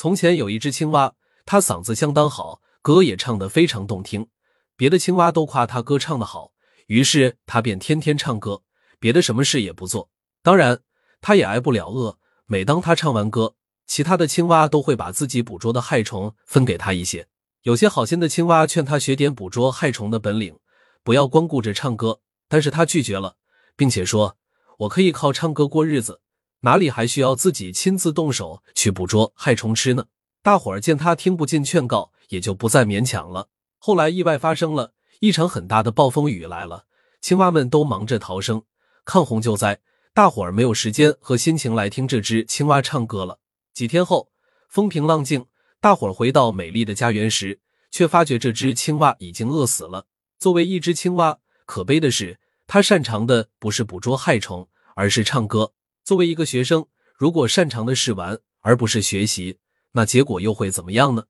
从前有一只青蛙，它嗓子相当好，歌也唱得非常动听，别的青蛙都夸它歌唱得好，于是它便天天唱歌，别的什么事也不做。当然，它也挨不了饿。每当它唱完歌，其他的青蛙都会把自己捕捉的害虫分给它一些。有些好心的青蛙劝它学点捕捉害虫的本领，不要光顾着唱歌，但是它拒绝了，并且说：“我可以靠唱歌过日子。”哪里还需要自己亲自动手去捕捉害虫吃呢？大伙儿见他听不进劝告，也就不再勉强了。后来意外发生了，一场很大的暴风雨来了，青蛙们都忙着逃生抗洪救灾，大伙儿没有时间和心情来听这只青蛙唱歌了。几天后，风平浪静，大伙儿回到美丽的家园时，却发觉这只青蛙已经饿死了。作为一只青蛙，可悲的是，它擅长的不是捕捉害虫，而是唱歌。作为一个学生，如果擅长的是玩而不是学习，那结果又会怎么样呢？